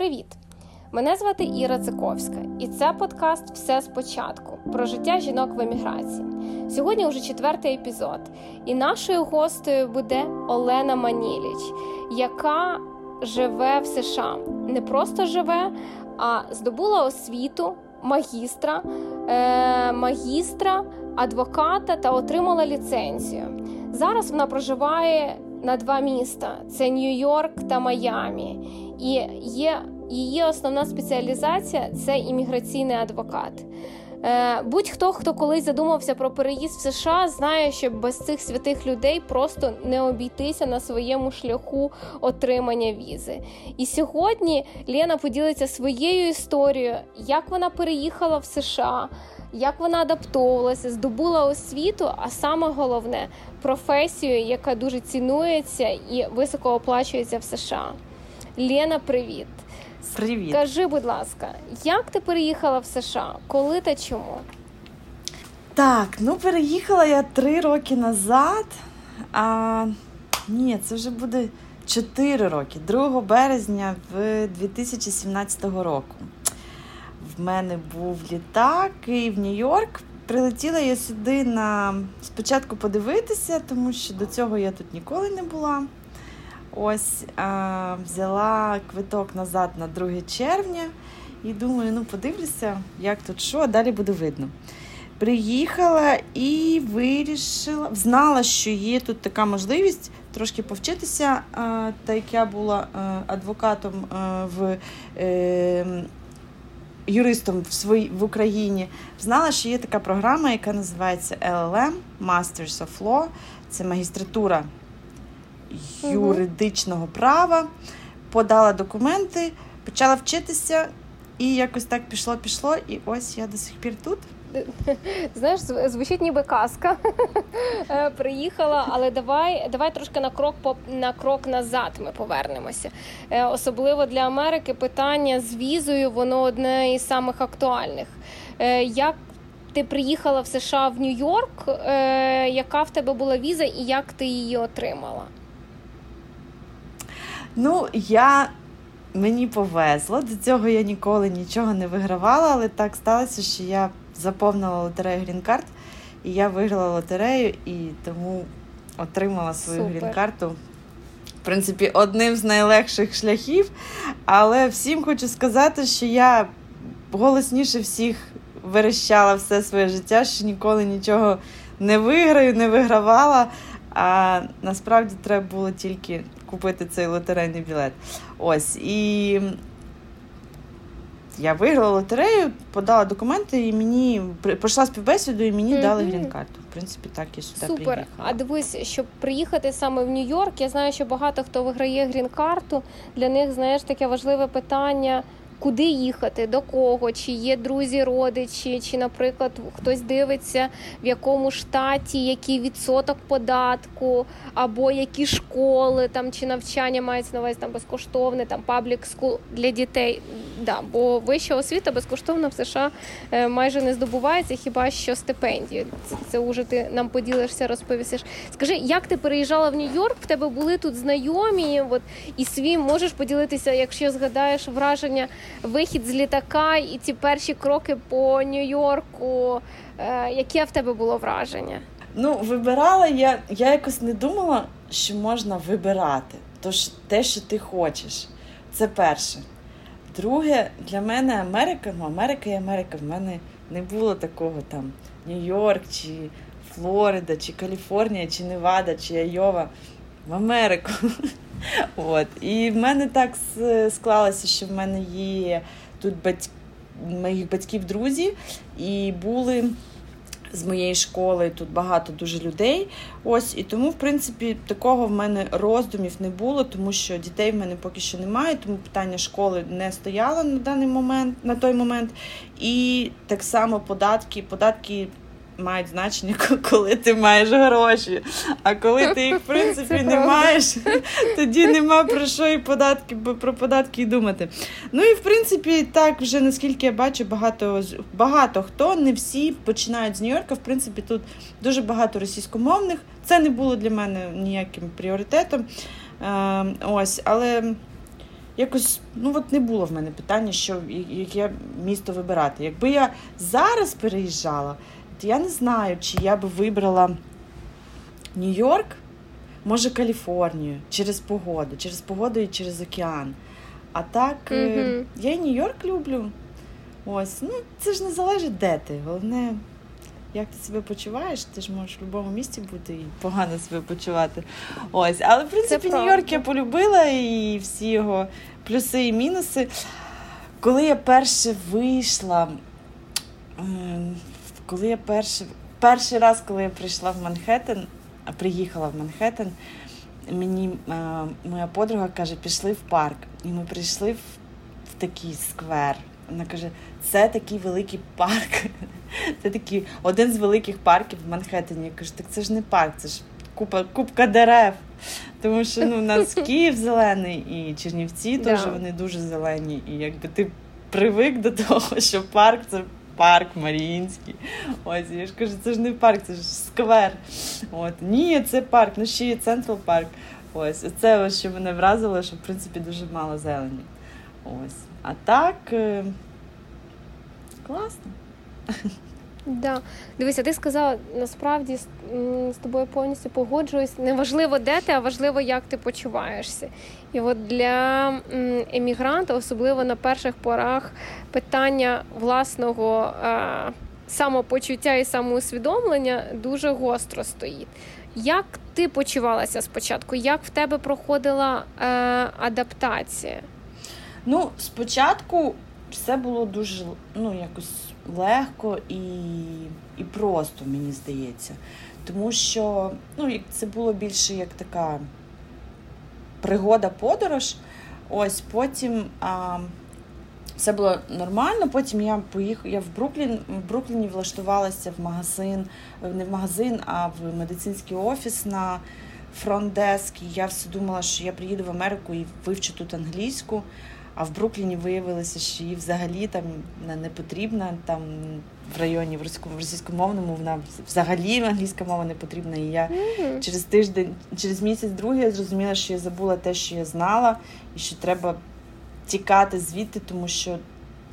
Привіт! Мене звати Іра Циковська, і це подкаст Все спочатку про життя жінок в еміграції. Сьогодні вже четвертий епізод, і нашою гостею буде Олена Маніліч, яка живе в США. Не просто живе, а здобула освіту магістра, е, магістра, адвоката та отримала ліцензію. Зараз вона проживає на два міста: це Нью-Йорк та Майамі. І є її основна спеціалізація це імміграційний адвокат. Е, будь-хто, хто колись задумався про переїзд в США, знає, що без цих святих людей просто не обійтися на своєму шляху отримання візи. І сьогодні Лена поділиться своєю історією, як вона переїхала в США, як вона адаптовувалася, здобула освіту, а саме головне професію, яка дуже цінується і високо оплачується в США. Лена, привіт! Привіт. Скажи, будь ласка, як ти переїхала в США? Коли та чому? Так, ну переїхала я три роки назад. А ні, це вже буде 4 роки, 2 березня в 2017 року. В мене був літак і в Нью-Йорк. Прилетіла я сюди на спочатку подивитися, тому що до цього я тут ніколи не була. Ось а, взяла квиток назад на 2 червня і думаю, ну подивлюся, як тут що, а далі буде видно. Приїхала і вирішила, знала, що є тут така можливість трошки повчитися, а, та як я була а, адвокатом а, в. Е, Юристом в свої, в Україні знала, що є така програма, яка називається LLM Masters of Law. Це магістратура юридичного права, подала документи, почала вчитися, і якось так пішло-пішло. І ось я до сих пір тут. Знаєш, звучить ніби казка. Е, приїхала, але давай давай трошки на крок по на крок назад ми повернемося. Е, особливо для Америки питання з візою, воно одне із самих актуальних. Е, як ти приїхала в США в Нью-Йорк? Яка в тебе була віза і як ти її отримала? Ну, я мені повезло. До цього я ніколи нічого не вигравала, але так сталося, що я заповнила лотерею грін-карт, і я виграла лотерею і тому отримала свою грін-карту. В принципі, одним з найлегших шляхів. Але всім хочу сказати, що я голосніше всіх верещала все своє життя, що ніколи нічого не виграю, не вигравала. А насправді треба було тільки купити цей лотерейний білет. Ось. І я виграла лотерею, подала документи, і мені пройшла співбесіду, і мені mm-hmm. дали грін-карту. В принципі, так і сюди Супер. приїхала. А дивись, щоб приїхати саме в Нью-Йорк, я знаю, що багато хто виграє грін-карту. Для них, знаєш, таке важливе питання куди їхати, до кого, чи є друзі, родичі, чи, наприклад, хтось дивиться, в якому штаті який відсоток податку, або які школи там чи навчання мається на увазі там безкоштовне, там паблік скул для дітей. Да, Бо вища освіта безкоштовно в США е, майже не здобувається, хіба що стипендію. Це, це уже ти нам поділишся, розповісиш. Скажи, як ти переїжджала в Нью-Йорк? В тебе були тут знайомі? От і свій можеш поділитися, якщо згадаєш враження вихід з літака і ці перші кроки по Нью-Йорку. Е, яке в тебе було враження? Ну, вибирала я. Я якось не думала, що можна вибирати. Тож те, що ти хочеш, це перше. Друге, для мене Америка, ну Америка і Америка. В мене не було такого там Нью-Йорк, чи Флорида, чи Каліфорнія, чи Невада, чи Айова. В Америку. От. І в мене так склалося, що в мене є тут батьки, моїх батьків друзі, і були. З моєї школи тут багато дуже людей. Ось і тому, в принципі, такого в мене роздумів не було, тому що дітей в мене поки що немає, тому питання школи не стояло на даний момент, на той момент. І так само податки. Податки мають значення, коли ти маєш гроші. А коли ти їх в принципі не маєш, тоді нема про що і податки, про податки і думати. Ну і в принципі, так вже наскільки я бачу, багато багато хто, не всі починають з Нью-Йорка. В принципі, тут дуже багато російськомовних. Це не було для мене ніяким пріоритетом. Ем, ось, але якось ну от не було в мене питання, що яке місто вибирати. Якби я зараз переїжджала, я не знаю, чи я би вибрала Нью-Йорк, може Каліфорнію через погоду, через погоду і через океан. А так, mm-hmm. я і Нью-Йорк люблю. Ось, ну це ж не залежить, де ти. Головне, як ти себе почуваєш, ти ж можеш в будь-якому місці бути і погано себе почувати. Ось, але в принципі Нью-Йорк я полюбила і всі його плюси і мінуси. Коли я перше вийшла, коли я перше, перший раз, коли я прийшла в Манхеттен, приїхала в Манхеттен, мені а, е, моя подруга каже, пішли в парк. І ми прийшли в, в такий сквер. Вона каже, це такий великий парк. Це такий один з великих парків в Манхеттені. Я кажу, так це ж не парк, це ж купа, купка дерев. Тому що ну, у нас Київ зелений і Чернівці теж да. вони дуже зелені. І якби ти привик до того, що парк це парк Маріїнський. Ось я ж кажу, це ж не парк, це ж сквер. От. Ні, це парк, ну ще є Централ парк. Ось це ось, що мене вразило, що в принципі дуже мало зелені. Ось. А так е... класно. Да. Дивися, ти сказала, насправді з тобою повністю погоджуюсь. Неважливо, де ти, а важливо, як ти почуваєшся. І от для емігранта, особливо на перших порах, питання власного е- самопочуття і самоусвідомлення дуже гостро стоїть. Як ти почувалася спочатку? Як в тебе проходила е- адаптація? Ну, спочатку все було дуже ну, якось легко і і просто, мені здається. Тому що ну, це було більше як така пригода-подорож. Ось потім а, все було нормально. Потім я поїхала я в Бруклін, в Брукліні влаштувалася в магазин, не в магазин, а в медицинський офіс на фронт-деск. І Я все думала, що я приїду в Америку і вивчу тут англійську. А в Брукліні виявилося, що їй взагалі там не потрібна. Там в районі в російськомовному вона взагалі англійська мова не потрібна. І я mm-hmm. через тиждень, через місяць другий я зрозуміла, що я забула те, що я знала, і що треба тікати звідти, тому що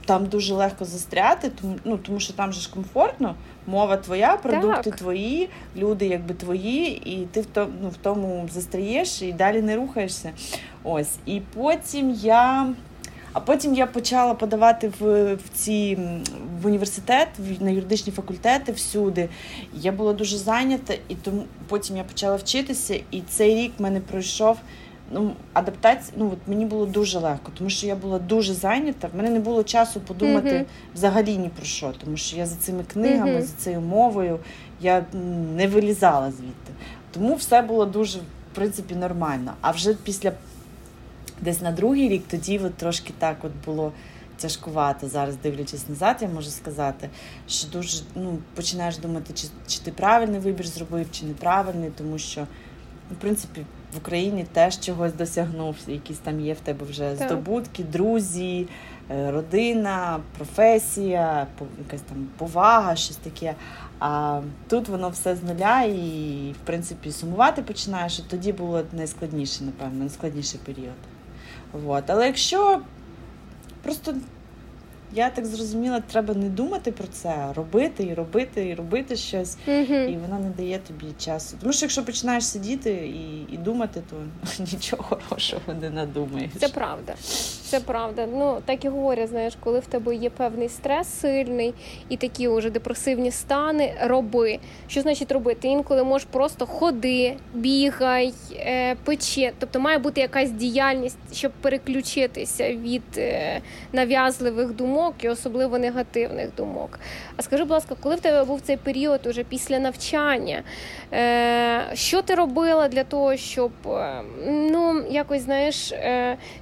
там дуже легко застряти, тому ну тому що там же ж комфортно, мова твоя, продукти так. твої, люди якби твої, і ти в тому, ну, в тому застрієш і далі не рухаєшся. Ось. І потім я. А потім я почала подавати в в ці в університет, в, на юридичні факультети всюди. Я була дуже зайнята, і тому потім я почала вчитися, і цей рік в мене пройшов ну, адаптація. Ну от мені було дуже легко, тому що я була дуже зайнята. В мене не було часу подумати uh-huh. взагалі ні про що, тому що я за цими книгами, uh-huh. за цією мовою я не вилізала звідти. Тому все було дуже в принципі нормально. А вже після десь на другий рік тоді от трошки так от було. Тяжкувато зараз, дивлячись назад, я можу сказати, що дуже ну, починаєш думати, чи чи ти правильний вибір зробив, чи неправильний, тому що, в принципі, в Україні теж чогось досягнув, якісь там є в тебе вже так. здобутки, друзі, е, родина, професія, якась там повага, щось таке. А тут воно все з нуля, і, в принципі, сумувати починаєш. І тоді було найскладніше, напевно, найскладніший період. От. Але якщо просто я так зрозуміла, треба не думати про це, а робити і робити, і робити щось, mm-hmm. і вона не дає тобі часу. Тому що якщо починаєш сидіти і і думати, то нічого хорошого не надумаєш. Це правда. Це правда. Ну так і говорять, знаєш, коли в тебе є певний стрес сильний і такі уже депресивні стани, роби. Що значить робити? Інколи можеш просто ходи, бігай, е, печи. Тобто має бути якась діяльність, щоб переключитися від е, нав'язливих думок і особливо негативних думок. А скажи, будь ласка, коли в тебе був цей період уже після навчання? Е, Що ти робила для того, щоб ну якось знаєш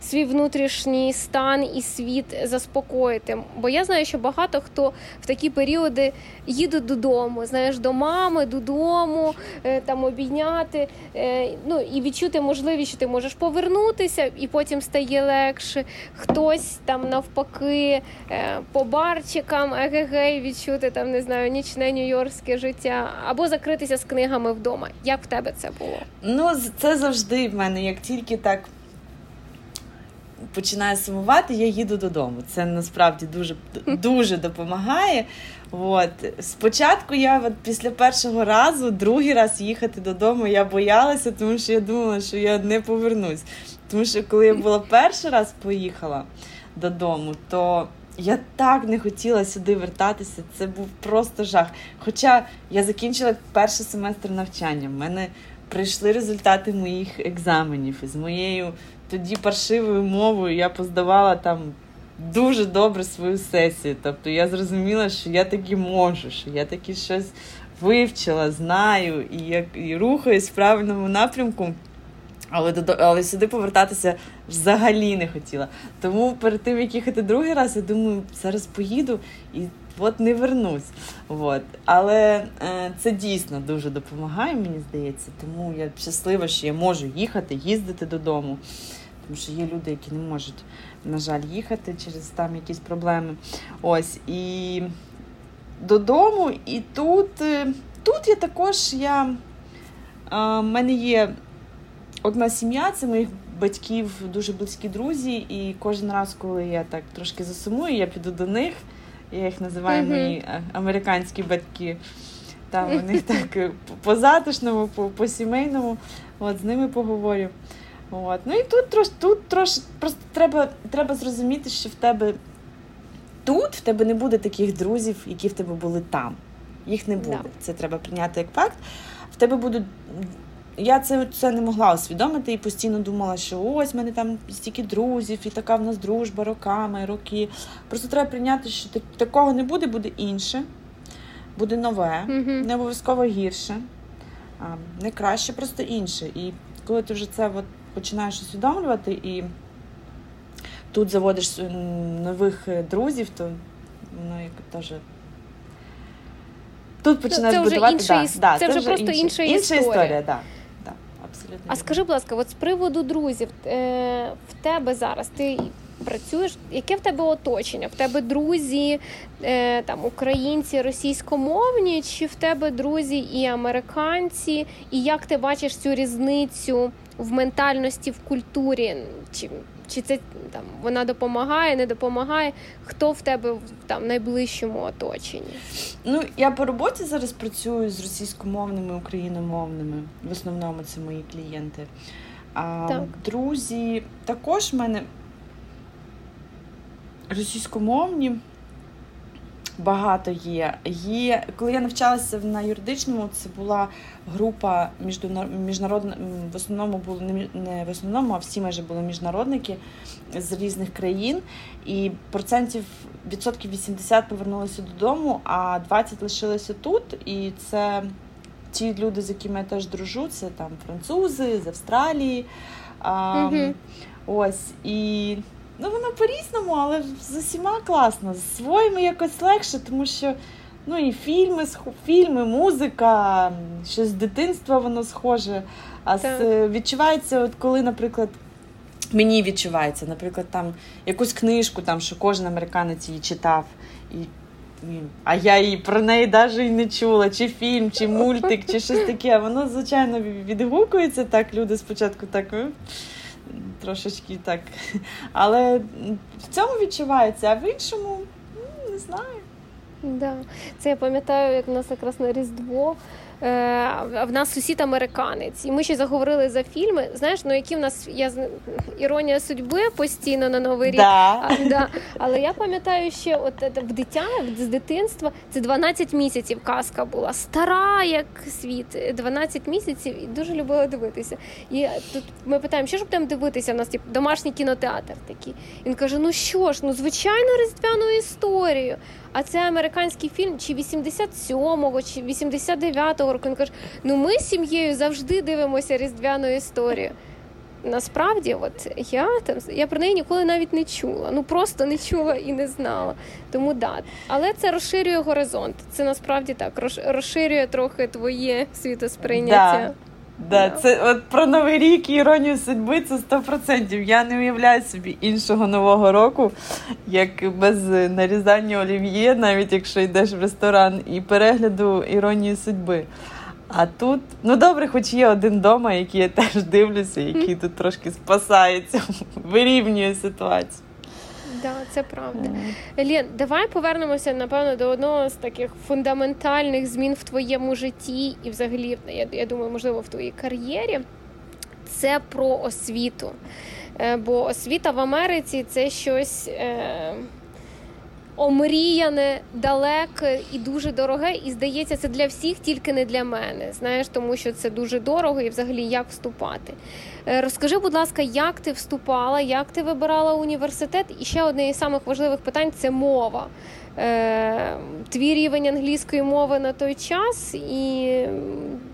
свій внутрішній їхній стан і світ заспокоїти. Бо я знаю, що багато хто в такі періоди їде додому, знаєш, до мами, додому, е, там обійняти, е, ну і відчути можливість, що ти можеш повернутися, і потім стає легше. Хтось там навпаки е, по барчикам, егегей, відчути там, не знаю, нічне нью-йоркське життя, або закритися з книгами вдома. Як в тебе це було? Ну, це завжди в мене, як тільки так починаю сумувати, я їду додому. Це насправді дуже дуже допомагає. От. Спочатку я от після першого разу, другий раз їхати додому, я боялася, тому що я думала, що я не повернусь. Тому що коли я була перший раз поїхала додому, то я так не хотіла сюди вертатися. Це був просто жах. Хоча я закінчила перший семестр навчання. В мене прийшли результати моїх екзаменів. З моєю тоді паршивою мовою я поздавала там дуже добре свою сесію. Тобто я зрозуміла, що я таки можу, що я таки щось вивчила, знаю і як і рухаюсь в правильному напрямку. Але але сюди повертатися взагалі не хотіла. Тому перед тим, як їхати другий раз, я думаю, зараз поїду і от не вернусь. От. Але е, це дійсно дуже допомагає, мені здається. Тому я щаслива, що я можу їхати, їздити додому. Тому що є люди, які не можуть, на жаль, їхати через там якісь проблеми. Ось і додому, і тут, е, тут я також я. У мене є одна сім'я, це моїх батьків дуже близькі друзі, і кожен раз, коли я так трошки засумую, я піду до них. Я їх називаю mm-hmm. мої е, американські батьки. Там у них так е, по затишному, по, по сімейному. От з ними поговорю. От. Ну і тут трош, тут трош, просто треба треба зрозуміти, що в тебе тут в тебе не буде таких друзів, які в тебе були там. Їх не буде. Yeah. Це треба прийняти як факт. В тебе будуть я це це не могла усвідомити і постійно думала, що ось в мене там стільки друзів, і така в нас дружба роками, роки. Просто треба прийняти, що такого не буде, буде інше, буде нове, mm-hmm. не обов'язково гірше, а, не краще, просто інше. І коли ти вже це от починаєш усвідомлювати і тут заводиш нових друзів, то воно як теж. Тут починаєш будувати. Інша, да, да, це, це вже просто інша, інша історія. історія да абсолютно. А скажи, будь ласка, от з приводу друзів е, в тебе зараз ти працюєш? Яке в тебе оточення? В тебе друзі е, там українці російськомовні, чи в тебе друзі і американці? І як ти бачиш цю різницю в ментальності, в культурі? Чи чи це там вона допомагає, не допомагає? Хто в тебе в там найближчому оточенні? Ну я по роботі зараз працюю з російськомовними, україномовними. В основному це мої клієнти. А так. друзі також в мене російськомовні багато є. Є, Коли я навчалася на юридичному, це була група міжнародна, в основному були не в основному, а всі майже були міжнародники з різних країн. І процентів відсотків 80 повернулися додому, а 20 лишилися тут. І це ті люди, з якими я теж дружу, це там французи з Австралії. А, угу. Ось і Ну, воно по-різному, але з усіма класно. З своїми якось легше, тому що ну, і фільми, фільми, музика, щось з дитинства воно схоже. А з, відчувається, от коли, наприклад, мені відчувається, наприклад, там якусь книжку, там, що кожен американець її читав. І а я її про неї навіть і не чула, чи фільм, чи мультик, чи щось таке. Воно, звичайно, відгукується так. Люди спочатку так трошечки так. Але в цьому відчувається, а в іншому не знаю. Да. Це я пам'ятаю, як у нас якраз на Різдво в нас сусід американець, і ми ще заговорили за фільми. Знаєш, ну які в нас я іронія судьби постійно на новий рік. Да. А, да. Але я пам'ятаю, ще от в дитя з дитинства це 12 місяців. Казка була стара, як світ, 12 місяців, і дуже любила дивитися. І тут ми питаємо, що ж будемо дивитися? У нас тип, домашній кінотеатр такий. Він каже: Ну що ж, ну звичайно, різдвяну історію. А це американський фільм, чи 87-го, чи 89-го року. Він каже, ну ми з сім'єю завжди дивимося різдвяну історію. Насправді, от я там я про неї ніколи навіть не чула. Ну просто не чула і не знала. Тому да. Але це розширює горизонт. Це насправді так розширює трохи твоє світосприйняття. Да. Да, це от про новий рік і іронію судьби це 100%. Я не уявляю собі іншого нового року, як без нарізання олів'є, навіть якщо йдеш в ресторан, і перегляду іронії судьби. А тут, ну добре, хоч є один вдома, який я теж дивлюся, який тут трошки спасається, вирівнює ситуацію. Да, це правда. Лін, давай повернемося, напевно, до одного з таких фундаментальних змін в твоєму житті, і взагалі, я, я думаю, можливо, в твоїй кар'єрі. Це про освіту. Е, бо освіта в Америці це щось. Омріяне, далеке і дуже дороге, і здається, це для всіх, тільки не для мене. Знаєш, тому що це дуже дорого і взагалі як вступати. Е, розкажи, будь ласка, як ти вступала, як ти вибирала університет? І ще одне із самих важливих питань це мова. Е, твій рівень англійської мови на той час, і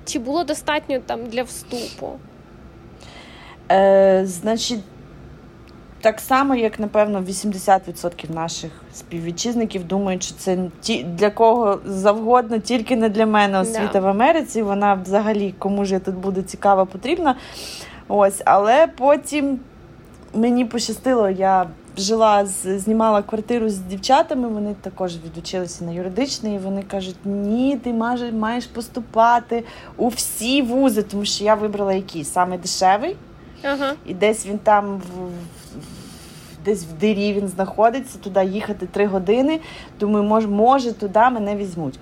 чи було достатньо там для вступу? Е, Значить, так само, як напевно, 80% наших співвітчизників думають, що це ті для кого завгодно, тільки не для мене освіта yeah. в Америці. Вона взагалі кому ж я тут буду цікава, потрібна. Ось, але потім мені пощастило, я жила знімала квартиру з дівчатами. Вони також відучилися на юридичний. і Вони кажуть: ні, ти маєш поступати у всі вузи, тому що я вибрала який саме дешевий. Ага. І десь він там в, десь в дирі він знаходиться, туди їхати три години. Думаю, може, може туди мене візьмуть.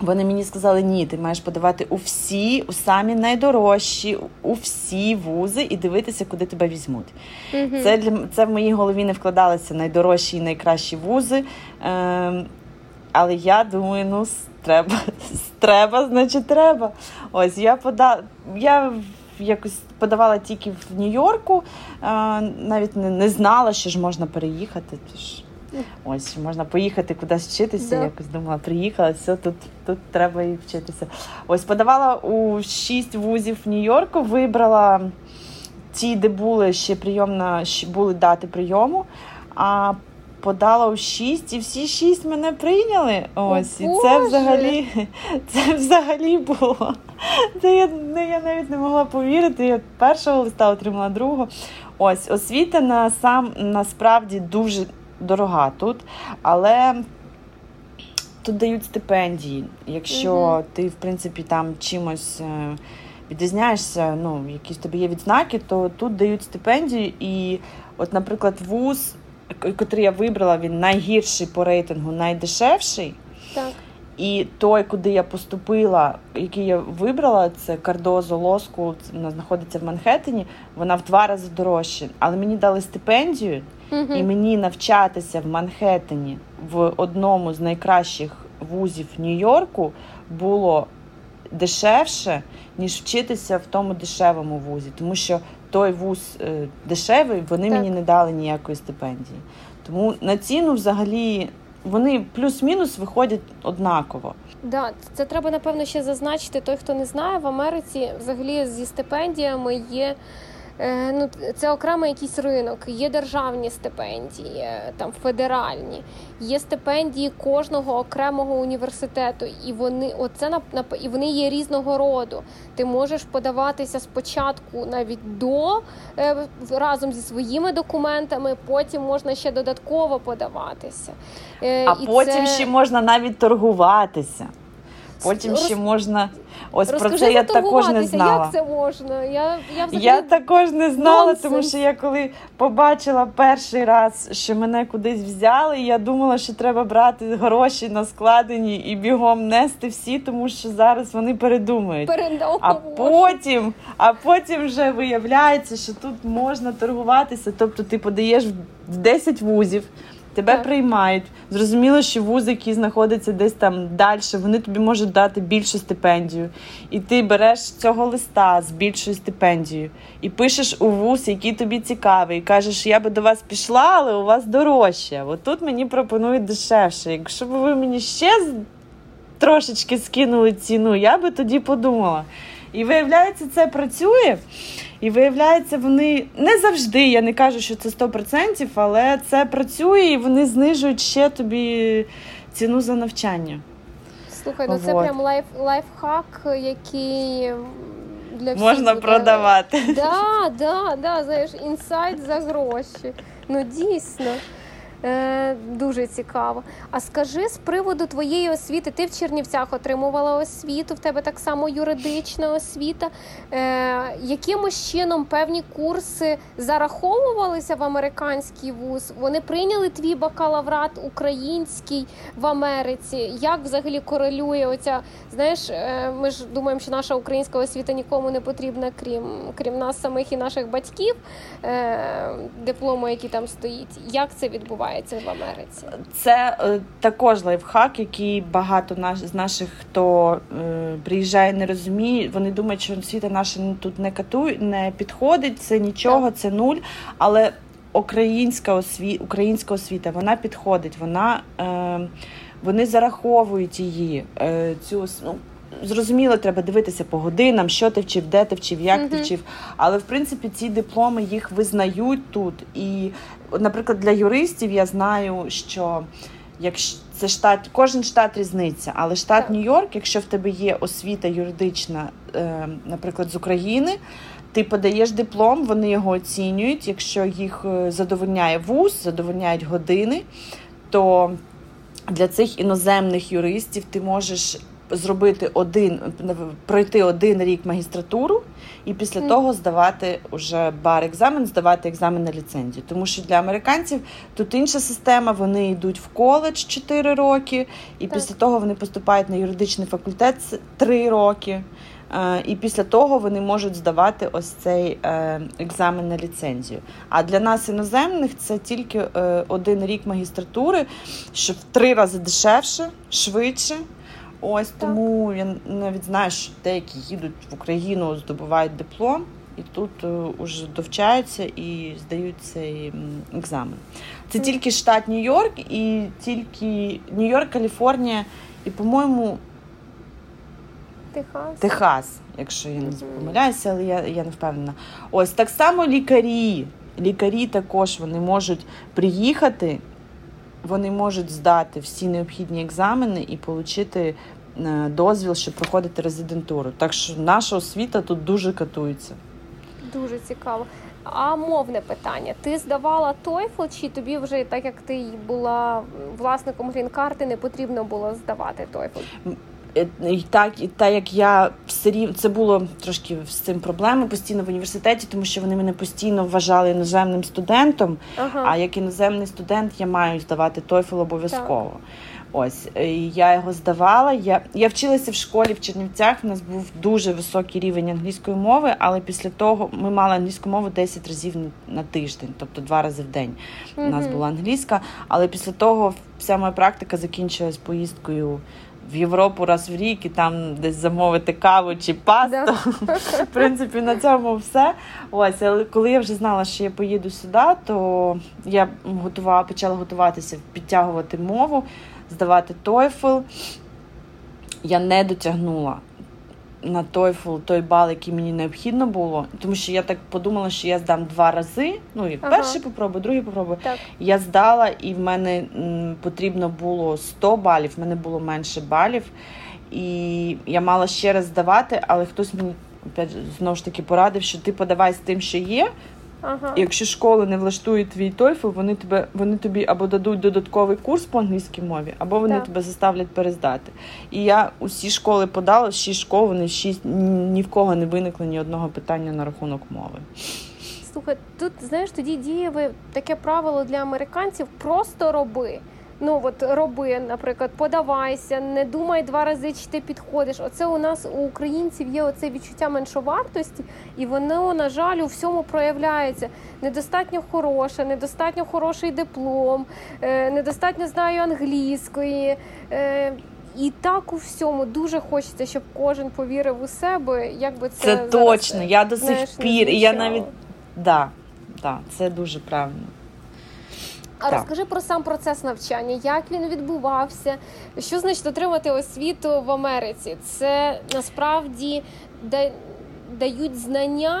Вони мені сказали, ні, ти маєш подавати у всі, у самі найдорожчі, у всі вузи і дивитися, куди тебе візьмуть. Mm-hmm. Це для це в моїй голові не вкладалися найдорожчі і найкращі вузи. Е, але я думаю, ну треба, треба, значить, треба. Ось я подала. Я якось подавала тільки в Нью-Йорку, навіть не, не знала, що ж можна переїхати. Тож ось можна поїхати кудись вчитися. Да. Якось думала, приїхала, все, тут тут треба і вчитися. Ось подавала у шість вузів в Нью-Йорку, вибрала ті, де були ще прийомна, ще були дати прийому. А подала у шість, і всі шість мене прийняли. Ось, О, і це взагалі це взагалі було. Це я я навіть не могла повірити. Я першого листа отримала другого. Ось освіта на сам насправді дуже дорога тут, але. Тут дають стипендії. Якщо uh ти, в принципі, там чимось е, відрізняєшся, ну, якісь тобі є відзнаки, то тут дають стипендії. І, от, наприклад, вуз котрий я вибрала, він найгірший по рейтингу, найдешевший. Так. І той, куди я поступила, який я вибрала, це Кардозо Лоску, вона знаходиться в Манхеттені, вона в два рази дорожча. Але мені дали стипендію, угу. і мені навчатися в Манхеттені в одному з найкращих вузів Нью-Йорку було дешевше, ніж вчитися в тому дешевому вузі. Тому що той вуз е, дешевий, вони так. мені не дали ніякої стипендії. Тому на ціну взагалі вони плюс-мінус виходять однаково. Да, це треба напевно ще зазначити. Той, хто не знає, в Америці взагалі зі стипендіями є. Е, ну, це окремий якийсь ринок. Є державні стипендії, е, там федеральні, є стипендії кожного окремого університету, і вони оце і вони є різного роду. Ти можеш подаватися спочатку навіть до е, разом зі своїми документами, потім можна ще додатково подаватися. А і потім це... ще можна навіть торгуватися. Потім Роз... ще можна. Ось Розкажи про це я також не знала. Як це можна? Я я, взагалі... я також не знала, Нонсенс. тому що я коли побачила перший раз, що мене кудись взяли, я думала, що треба брати гроші на складені і бігом нести всі, тому що зараз вони передумають. Передо... А потім, а потім вже виявляється, що тут можна торгуватися. Тобто ти подаєш в 10 вузів тебе так. приймають. Зрозуміло, що вузи, які знаходяться десь там далі, вони тобі можуть дати більшу стипендію. І ти береш цього листа з більшою стипендією і пишеш у вуз, який тобі цікавий, і кажеш, я би до вас пішла, але у вас дорожче. От тут мені пропонують дешевше. Якщо б ви мені ще трошечки скинули ціну, я би тоді подумала. І виявляється, це працює. І виявляється, вони не завжди, я не кажу, що це 100%, але це працює і вони знижують ще тобі ціну за навчання. Слухай, ну це вот. прям лайф, лайфхак, який для всіх можна буде... продавати. Да, да, да, знаєш, інсайт за гроші. Ну дійсно. Е, Дуже цікаво. А скажи з приводу твоєї освіти, ти в Чернівцях отримувала освіту, в тебе так само юридична освіта. Е, Якимось чином певні курси зараховувалися в американський вуз? Вони прийняли твій бакалаврат український в Америці? Як взагалі корелює оця? Знаєш, е, ми ж думаємо, що наша українська освіта нікому не потрібна, крім крім нас самих і наших батьків, е, диплому, який там стоїть. Як це відбувається в Америці? Це е, також лайфхак, який багато наш, з наших, хто е, приїжджає, не розуміє. Вони думають, що освіта наша тут не катує, не підходить, це нічого, це нуль. Але українська освіта, українська освіта вона підходить, вона, е, вони зараховують її. Е, цю ну, Зрозуміло, треба дивитися по годинам, що ти вчив, де ти вчив, як uh-huh. ти вчив. Але в принципі ці дипломи їх визнають тут. І, наприклад, для юристів я знаю, що якщо це штат, кожен штат різниця, але штат Нью-Йорк, якщо в тебе є освіта юридична, е, наприклад, з України. Ти подаєш диплом, вони його оцінюють. Якщо їх е, задовольняє вуз, задовольняють години, то для цих іноземних юристів ти можеш зробити один, пройти один рік магістратуру і після mm. того здавати уже бар-екзамен, здавати екзамен на ліцензію. Тому що для американців тут інша система, вони йдуть в коледж 4 роки, і так. після того вони поступають на юридичний факультет 3 роки. І після того вони можуть здавати ось цей е, екзамен на ліцензію. А для нас іноземних це тільки е, один рік магістратури, що в три рази дешевше, швидше. Ось так. тому я навіть знаю, що деякі їдуть в Україну, здобувають диплом, і тут вже довчаються і здають цей екзамен. Це тільки штат Нью-Йорк, і тільки Нью-Йорк, Каліфорнія, і, по-моєму, Техас, Техас, якщо я не помиляюся, але я я не впевнена. Ось так само лікарі. Лікарі також вони можуть приїхати, вони можуть здати всі необхідні екзамени і отримати е, дозвіл, щоб проходити резидентуру. Так що наша освіта тут дуже катується. Дуже цікаво. А мовне питання: ти здавала TOEFL, чи тобі вже так як ти була власником грін-карти, не потрібно було здавати TOEFL? Е, і так, і так як я все рівно це було трошки з цим проблеми постійно в університеті, тому що вони мене постійно вважали іноземним студентом. Ага. А як іноземний студент я маю здавати TOEFL обов'язково. Так. Ось я його здавала. Я я вчилася в школі в Чернівцях. У нас був дуже високий рівень англійської мови, але після того ми мали англійську мову 10 разів на тиждень, тобто два рази в день. У нас була англійська, але після того вся моя практика закінчилась поїздкою в Європу раз в рік і там десь замовити каву чи пасту. Да. В принципі, на цьому все. Ось, але коли я вже знала, що я поїду сюди, то я готувала, почала готуватися, підтягувати мову, здавати TOEFL. Я не дотягнула на TOEFL той бал, який мені необхідно було, тому що я так подумала, що я здам два рази. Ну і ага. перший попробую, другий попробую. Так. Я здала, і в мене м, потрібно було 100 балів, в мене було менше балів. І я мала ще раз здавати, але хтось мені опять, знову ж таки порадив, що ти подавай з тим, що є, Ага. І якщо школа не влаштує твій TOEFL, вони тебе вони тобі або дадуть додатковий курс по англійській мові, або вони так. тебе заставлять перездати. І я усі школи подала, шість школ, вони шість ні в кого не виникло ні одного питання на рахунок мови. Слухай, тут знаєш, тоді діє таке правило для американців: просто роби. Ну от роби, наприклад, подавайся, не думай два рази, чи ти підходиш. Оце у нас у українців є оце відчуття меншовартості, і воно, на жаль, у всьому проявляється. Недостатньо хороше, недостатньо хороший диплом, е, недостатньо знаю англійської. Е, і так у всьому дуже хочеться, щоб кожен повірив у себе. Як би це це точно. Я до сих пір, і я навіть да, да, це дуже правильно. А так. розкажи про сам процес навчання, як він відбувався, що значить отримати освіту в Америці? Це насправді да, дають знання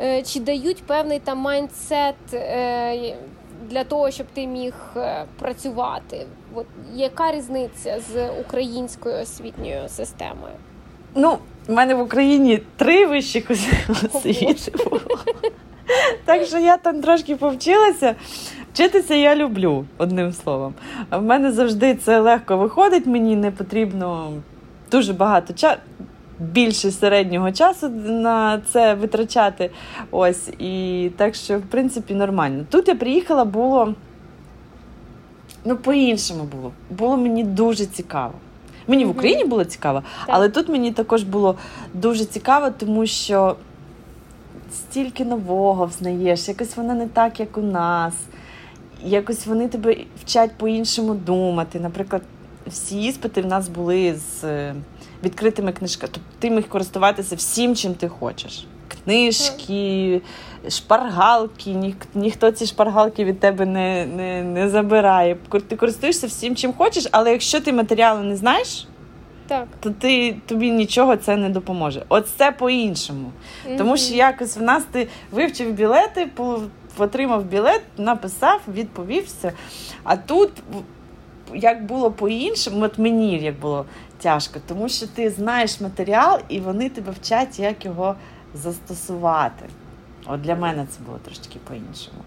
е, чи дають певний там майндсет е, для того, щоб ти міг е, працювати? От яка різниця з українською освітньою системою? Ну, в мене в Україні три вищі освіти було. Так що я там трошки повчилася. Вчитися я люблю, одним словом. В мене завжди це легко виходить, мені не потрібно дуже багато часу. Більше середнього часу на це витрачати. Ось. І так що, в принципі, нормально. Тут я приїхала, було ну, по-іншому було. Було мені дуже цікаво. Мені в Україні було цікаво, але тут мені також було дуже цікаво, тому що стільки нового взнаєш, якось воно не так, як у нас. Якось вони тебе вчать по-іншому думати. Наприклад, всі іспити в нас були з е, відкритими книжками. Тобто ти міг користуватися всім, чим ти хочеш. Книжки, шпаргалки, Ні, ніхто ці шпаргалки від тебе не не, не забирає. Ти користуєшся всім, чим хочеш, але якщо ти матеріали не знаєш, так. то ти тобі нічого це не допоможе. От це по-іншому. Mm-hmm. Тому що якось в нас ти вивчив білети, отримав білет, написав, відповівся. А тут. Як було по-іншому, от мені як було тяжко, тому що ти знаєш матеріал і вони тебе вчать, як його застосувати. От для мене це було трошки по-іншому.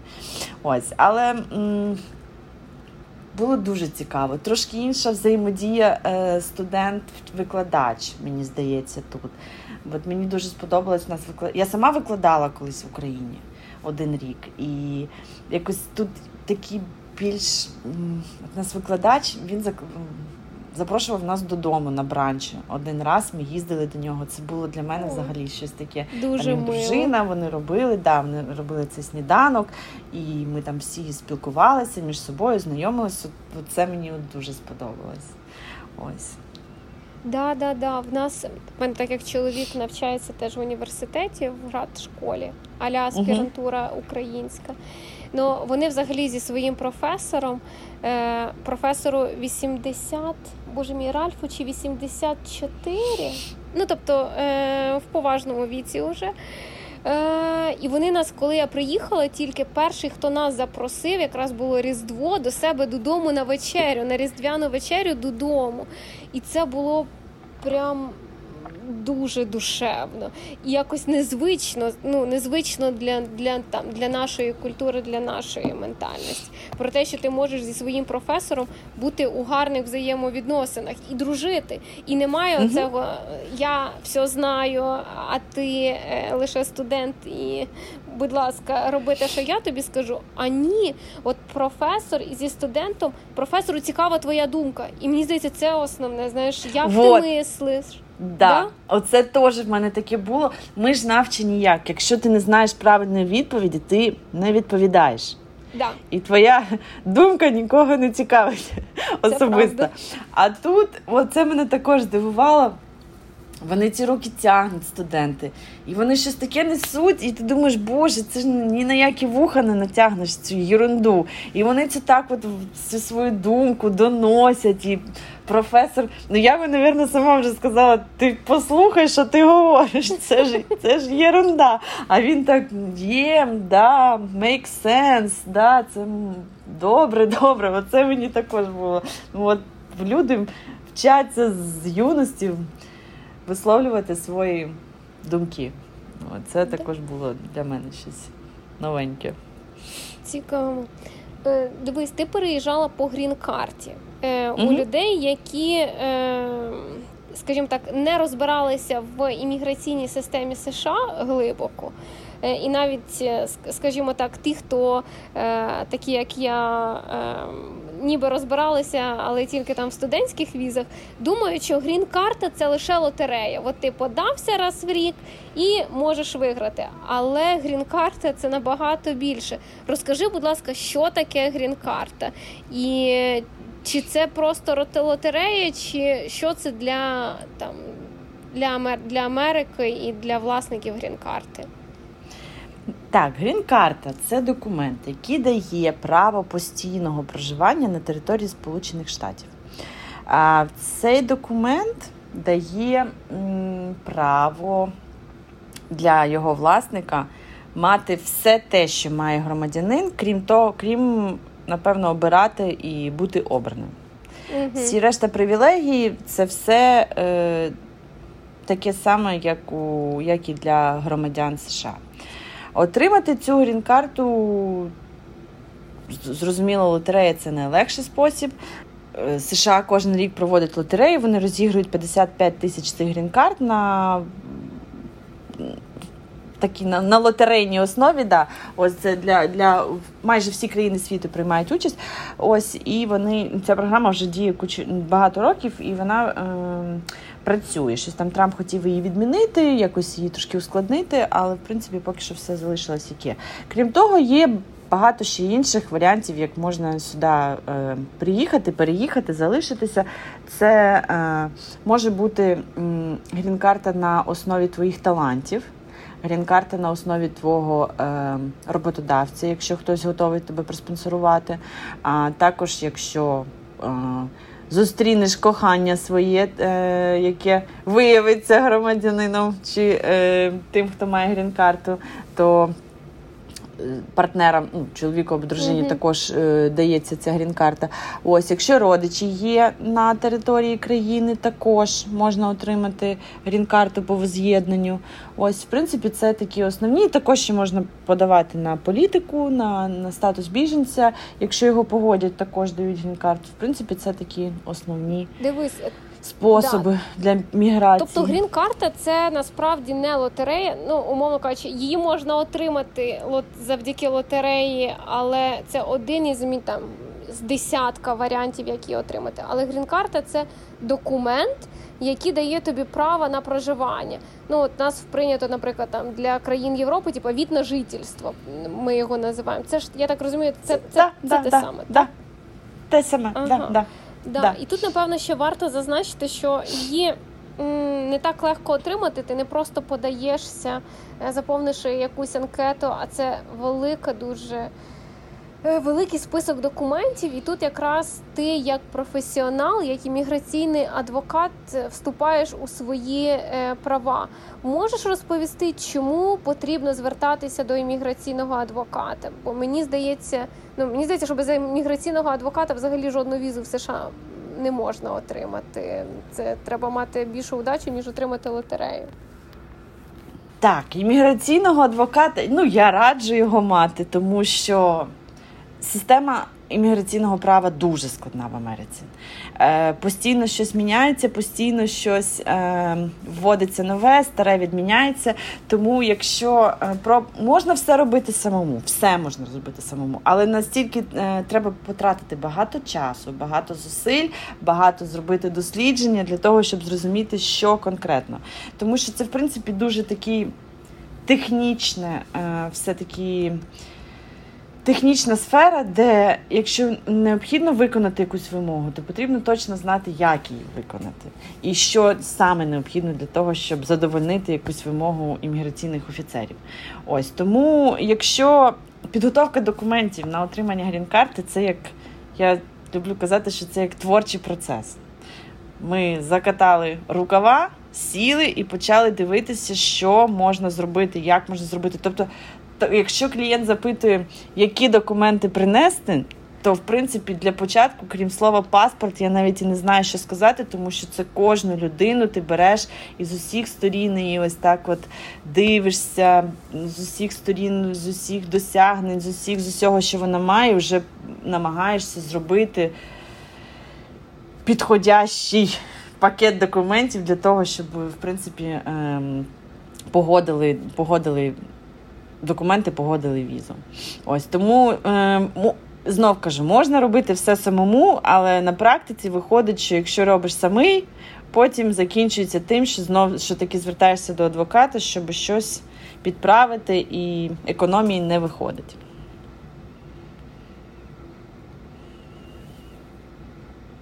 Ось, але м- було дуже цікаво. Трошки інша взаємодія е, студент-викладач, мені здається, тут. От мені дуже сподобалось нас виклад... Я сама викладала колись в Україні один рік. І якось тут такі більш от нас викладач, він запрошував нас додому на бранч. Один раз ми їздили до нього. Це було для мене взагалі щось таке. Дуже там, дружина, вони робили, да, вони робили цей сніданок, і ми там всі спілкувалися між собою, знайомилися. Це мені дуже сподобалось. Ось. Да, да, да. В нас мене так як чоловік навчається теж в університеті в град школі, аля аспірантура українська. Ну вони взагалі зі своїм професором, е, професору 80, боже мій Ральфу, чи 84, ну тобто е, в поважному віці вже. Е, І вони нас, коли я приїхала, тільки перший, хто нас запросив, якраз було Різдво до себе додому на вечерю, на різдвяну вечерю додому. І це було прям дуже душевно і якось незвично, ну незвично для для там для нашої культури, для нашої ментальності. Про те, що ти можеш зі своїм професором бути у гарних взаємовідносинах і дружити. І немає угу. оцього я все знаю, а ти е, лише студент, і будь ласка, роби те, що я тобі скажу. А ні, от професор зі студентом, професору цікава твоя думка. І мені здається, це основне. Знаєш, як вот. ти мислиш. Да. да, оце теж в мене таке було. Ми ж навчені як. Якщо ти не знаєш правильної відповіді, ти не відповідаєш. Да. І твоя думка нікого не цікавить особисто. А тут оце мене також здивувало. Вони ці роки тягнуть студенти, і вони щось таке несуть, і ти думаєш, боже, це ж ні на які вуха не натягнеш цю ерунду. І вони це так от всю свою думку доносять. І професор, ну я би, мабуть, сама вже сказала: ти послухай, що ти говориш, це ж це ж єрунда. А він так є, да, make sense, да, це добре, добре. Оце мені також було. Ну, от Люди вчаться з юності висловлювати свої думки. Це також було для мене щось новеньке. Цікаво. Е, дивись, ти переїжджала по грін-карті е, у людей, які, е, скажімо так, не розбиралися в імміграційній системі США глибоко. Е, і навіть, е, скажімо так, ті, хто е, такі, як я, ніби розбиралися, але тільки там в студентських візах, думають, що грін-карта це лише лотерея. От ти подався раз в рік і можеш виграти. Але грін-карта це набагато більше. Розкажи, будь ласка, що таке грін-карта? І чи це просто лотерея, чи що це для там для Америки і для власників грін-карти? Так, грін-карта це документ, який дає право постійного проживання на території Сполучених Штатів. А Цей документ дає право для його власника мати все те, що має громадянин, крім того, крім, напевно, обирати і бути обраним. Угу. Всі решта привілегії це все е, таке саме, як, у, як і для громадян США. Отримати цю грін-карту зрозуміло, лотерея це найлегший спосіб. Е, США кожен рік проводить лотерею, вони розігрують 55 тисяч цих грін-карт на такі на, на лотерейній основі. Да. Ось це для для майже всі країни світу приймають участь. Ось і вони ця програма вже діє кучу багато років, і вона е, працює. Щось там Трамп хотів її відмінити, якось її трошки ускладнити, але в принципі поки що все залишилось яке. Крім того, є. Багато ще інших варіантів, як можна сюди е, приїхати, переїхати, залишитися. Це е, може бути грін-карта на основі твоїх талантів грін-карта на основі твого е, роботодавця, якщо хтось готовий тебе проспонсорувати. А також якщо е, зустрінеш кохання своє, е, яке виявиться громадянином чи е, тим, хто має грін-карту, то партнерам, ну, чоловіку або дружині mm-hmm. також е, дається ця грін-карта. Ось, якщо родичі є на території країни, також можна отримати грін-карту по воз'єднанню. Ось, в принципі, це такі основні. Також ще можна подавати на політику, на на статус біженця. Якщо його погодять, також дають грін-карту. В принципі, це такі основні. Дивись, способи да. для міграції. Тобто грін-карта це насправді не лотерея. Ну, умовно кажучи, її можна отримати завдяки лотереї, але це один із там з десятка варіантів, які отримати. Але грін-карта це документ, який дає тобі право на проживання. Ну от нас прийнято, наприклад, там для країн Європи, типу від на жительство. Ми його називаємо. Це ж я так розумію, це це, це, да, це да, те да, саме. Да. Те саме, ага. да, да. Да. да. І тут, напевно, ще варто зазначити, що її не так легко отримати. Ти не просто подаєшся, заповниш заповнивши якусь анкету, а це велика дуже. Е, великий список документів, і тут якраз ти, як професіонал, як імміграційний адвокат, е, вступаєш у свої е, права. Можеш розповісти, чому потрібно звертатися до імміграційного адвоката? Бо мені здається, ну мені здається, що без імміграційного адвоката взагалі жодну візу в США не можна отримати. Це треба мати більшу удачу, ніж отримати лотерею. Так, імміграційного адвоката, ну я раджу його мати, тому що Система імміграційного права дуже складна в Америці. Е, Постійно щось міняється, постійно щось е, вводиться нове, старе відміняється. Тому, якщо е, про можна все робити самому, все можна зробити самому, але настільки е, треба потратити багато часу, багато зусиль, багато зробити дослідження для того, щоб зрозуміти, що конкретно. Тому що це, в принципі, дуже такі технічне, е, все таки технічна сфера, де якщо необхідно виконати якусь вимогу, то потрібно точно знати, як її виконати, і що саме необхідно для того, щоб задовольнити якусь вимогу імміграційних офіцерів. Ось тому, якщо підготовка документів на отримання грін-карти, це як я люблю казати, що це як творчий процес. Ми закатали рукава, сіли і почали дивитися, що можна зробити, як можна зробити. Тобто якщо клієнт запитує, які документи принести, то в принципі для початку, крім слова паспорт, я навіть і не знаю, що сказати, тому що це кожну людину ти береш із усіх сторін і ось так от дивишся з усіх сторін, з усіх досягнень, з усіх з усього, що вона має, вже намагаєшся зробити підходящий пакет документів для того, щоб в принципі ем, погодили, погодили документи погодили візу. Ось тому. Е, Знов кажу, можна робити все самому, але на практиці виходить, що якщо робиш самий, потім закінчується тим, що знов що таки звертаєшся до адвоката, щоб щось підправити, і економії не виходить.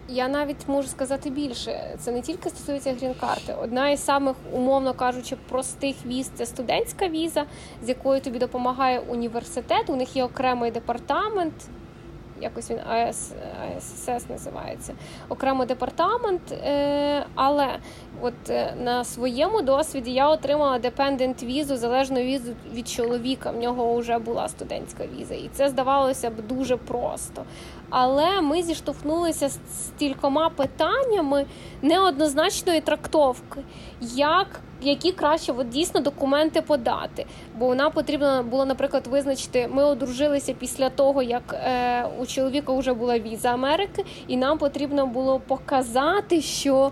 Я навіть можу сказати більше. Це не тільки стосується грін-карти. Одна із самих, умовно кажучи, простих віз це студентська віза, з якою тобі допомагає університет. У них є окремий департамент. Якось він АС, АСС називається окремий департамент. Е, але от е, на своєму досвіді я отримала депендент візу, залежну візу від чоловіка. В нього вже була студентська віза, і це здавалося б дуже просто. але ми зіштовхнулися з стількома питаннями неоднозначної трактовки, як які краще от, дійсно документи подати. Бо вона потрібно було, наприклад, визначити, ми одружилися після того, як е, у чоловіка вже була віза Америки, і нам потрібно було показати, що.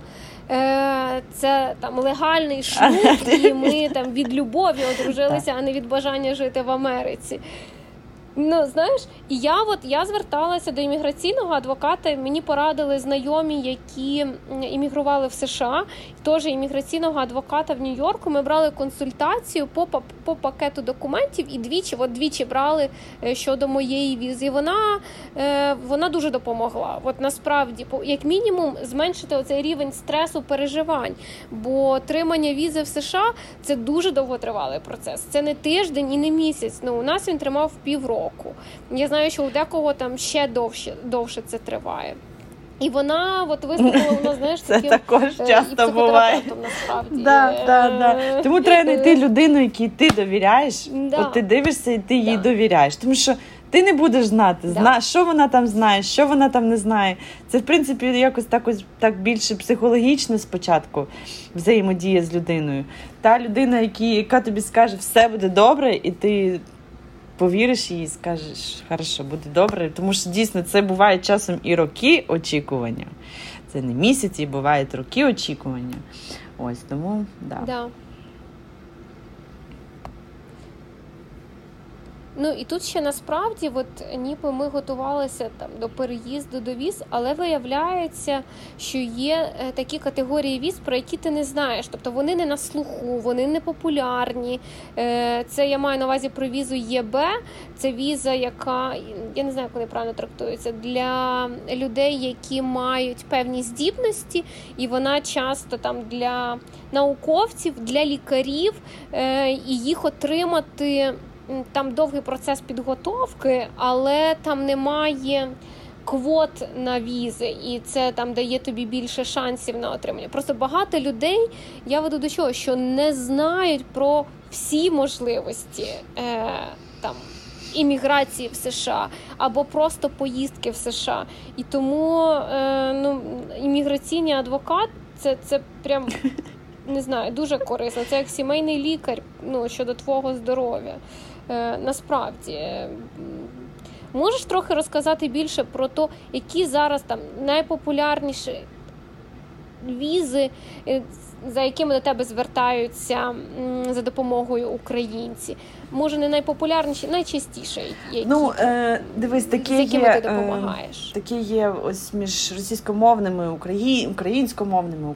Е, це там легальний шлюб, і ми там від любові одружилися, а не від бажання жити в Америці. Ну, знаєш, і я от я зверталася до імміграційного адвоката. Мені порадили знайомі, які іммігрували в США. Теж імміграційного адвоката в Нью-Йорку. Ми брали консультацію по по пакету документів і двічі, от двічі брали е, щодо моєї візи. Вона е, вона дуже допомогла. От насправді, як мінімум, зменшити оцей рівень стресу переживань. Бо отримання візи в США це дуже довготривалий процес. Це не тиждень і не місяць. Ну у нас він тримав півроку року. Я знаю, що у декого там ще довше довше це триває. І вона от виступила, вона знаєш, це таким, також е, часто буває. насправді. Да, да, да. Тому треба знайти людину, якій ти довіряєш. Да. От ти дивишся і ти їй довіряєш. Тому що ти не будеш знати, зна, що вона там знає, що вона там не знає. Це, в принципі, якось так, ось, так більше психологічно спочатку взаємодія з людиною. Та людина, які, яка тобі скаже, все буде добре, і ти повіриш їй скажеш, хорошо, буде добре. Тому що дійсно це буває часом і роки очікування. Це не місяці, бувають роки очікування. Ось тому да. да. Ну і тут ще насправді, от ніби ми готувалися там до переїзду до віз, але виявляється, що є е, такі категорії віз, про які ти не знаєш. Тобто вони не на слуху, вони не популярні. Е, це я маю на увазі про візу ЄБ. Це віза, яка я не знаю, як вони правильно трактуються, для людей, які мають певні здібності, і вона часто там для науковців, для лікарів, е, і їх отримати там довгий процес підготовки, але там немає квот на візи, і це там дає тобі більше шансів на отримання. Просто багато людей я веду до чого, що не знають про всі можливості е, там. Імміграції в США або просто поїздки в США. І тому е, ну, імміграційний адвокат це це прям не знаю, дуже корисно. Це як сімейний лікар ну, щодо твого здоров'я. Е, насправді. Можеш трохи розказати більше про те, які зараз там найпопулярніші візи, е, за якими до тебе звертаються за допомогою українці? Може, не найпопулярніші, найчастіше. Які, ну, е, дивись, такі з якими є, ти е, допомагаєш? Е, такі є ось між російськомовними, україн, українськомовними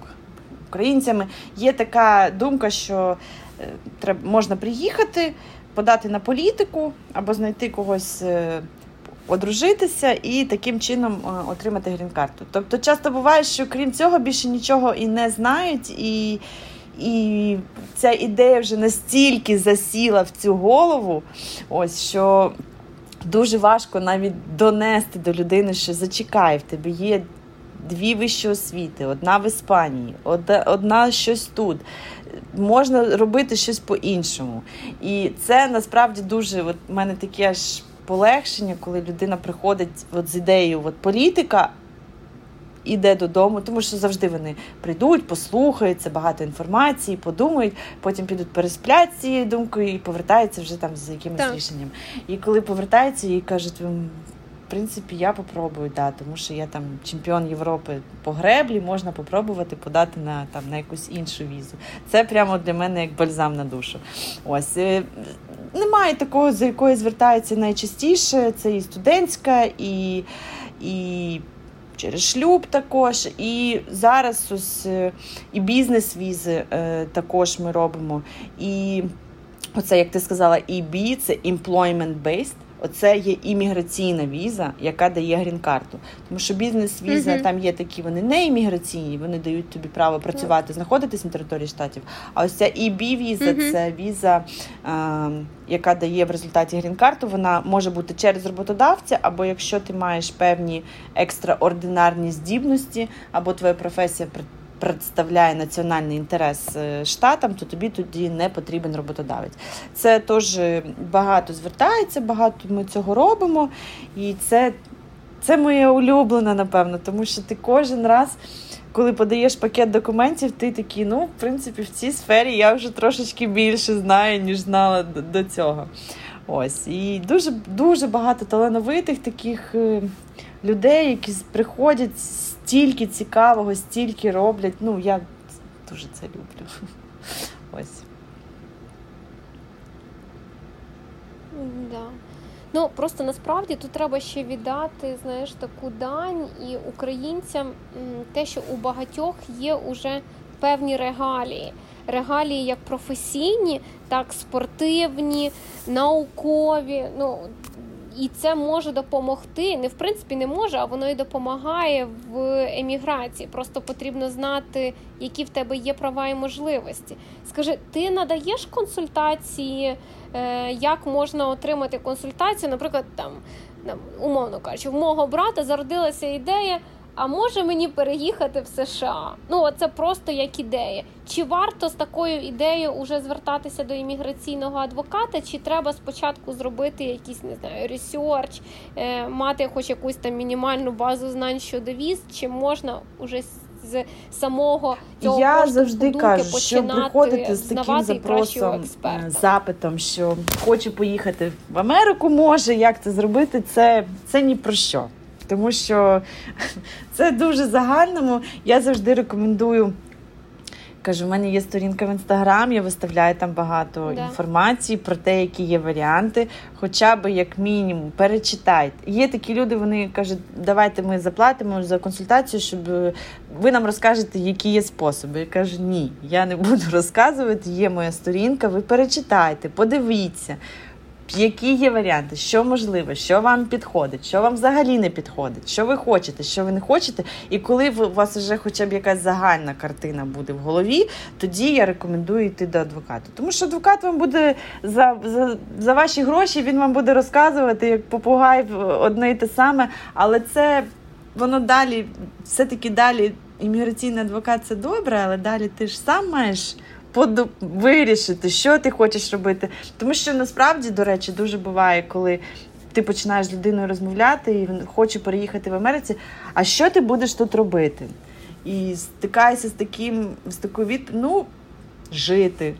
українцями. Є така думка, що е, треба можна приїхати подати на політику або знайти когось. Е, одружитися і таким чином е, отримати грін-карту. Тобто, часто буває, що крім цього більше нічого і не знають, і і ця ідея вже настільки засіла в цю голову, ось що дуже важко навіть донести до людини, що зачекай, в тебе є дві вищі освіти, одна в Іспанії, одна, одна щось тут можна робити щось по-іншому. І це насправді дуже от в мене таке аж полегшення, коли людина приходить от з ідеєю от політика. Іде додому, тому що завжди вони прийдуть, послухаються, багато інформації, подумають, потім підуть пересплять цією думкою і повертаються вже там з якимось так. рішенням. І коли повертаються і кажуть, в принципі, я попробую, да, тому що я там чемпіон Європи по греблі, можна попробувати подати на там на якусь іншу візу. Це прямо для мене як бальзам на душу. Ось е, немає такого, за якою звертаються найчастіше. Це і студентська, і, і через шлюб також. І зараз ось е, і бізнес-візи е, також ми робимо. І оце, як ти сказала, EB – це employment-based. Оце є імміграційна віза, яка дає грін-карту. Тому що бізнес-віза uh-huh. там є такі, вони не імміграційні, вони дають тобі право працювати, знаходитись на території штатів. А ось ця EB-віза uh-huh. це віза, а, яка дає в результаті грін-карту. Вона може бути через роботодавця, або якщо ти маєш певні екстраординарні здібності, або твоя професія представляє національний інтерес е, штатам, то тобі тоді не потрібен роботодавець. Це теж багато звертається, багато ми цього робимо, і це це моє улюблене, напевно, тому що ти кожен раз. Коли подаєш пакет документів, ти такий, ну, в принципі, в цій сфері я вже трошечки більше знаю, ніж знала до цього. Ось. І дуже дуже багато талановитих таких е, людей, які приходять стільки цікавого, стільки роблять. Ну, я дуже це люблю. Ось. Да. Ну просто насправді тут треба ще віддати знаєш таку дань і українцям те, що у багатьох є уже певні регалії. Регалії як професійні, так спортивні, наукові. Ну і це може допомогти. Не в принципі не може, а воно і допомагає в еміграції. Просто потрібно знати, які в тебе є права і можливості. Скажи, ти надаєш консультації, е, як можна отримати консультацію? Наприклад, там умовно кажучи, в мого брата зародилася ідея а може мені переїхати в США? Ну це просто як ідея. Чи варто з такою ідеєю уже звертатися до імміграційного адвоката? Чи треба спочатку зробити якийсь не знаю ресерч, е, мати хоч якусь там мінімальну базу знань щодо віз? Чи можна уже з самого цього я завжди кажу, що приходити з таким запросом е, запитом, що хочу поїхати в Америку, може як це зробити? Це це ні про що тому що це дуже загальному. Я завжди рекомендую. Кажу, в мене є сторінка в інстаграм, я виставляю там багато да. інформації про те, які є варіанти. Хоча б як мінімум перечитайте. Є такі люди, вони кажуть, давайте ми заплатимо за консультацію, щоб ви нам розкажете, які є способи. Я кажу, ні, я не буду розказувати. Є моя сторінка. Ви перечитайте, подивіться які є варіанти, що можливо, що вам підходить, що вам взагалі не підходить, що ви хочете, що ви не хочете. І коли у вас вже хоча б якась загальна картина буде в голові, тоді я рекомендую йти до адвоката. Тому що адвокат вам буде за, за, за ваші гроші, він вам буде розказувати як попугай одне і те саме, але це воно далі, все-таки далі. Імміграційний адвокат це добре, але далі ти ж сам маєш вирішити, що ти хочеш робити. Тому що насправді, до речі, дуже буває, коли ти починаєш з людиною розмовляти і він хоче переїхати в Америці. А що ти будеш тут робити? І стикаєшся з таким, з такою відповідь, ну, жити.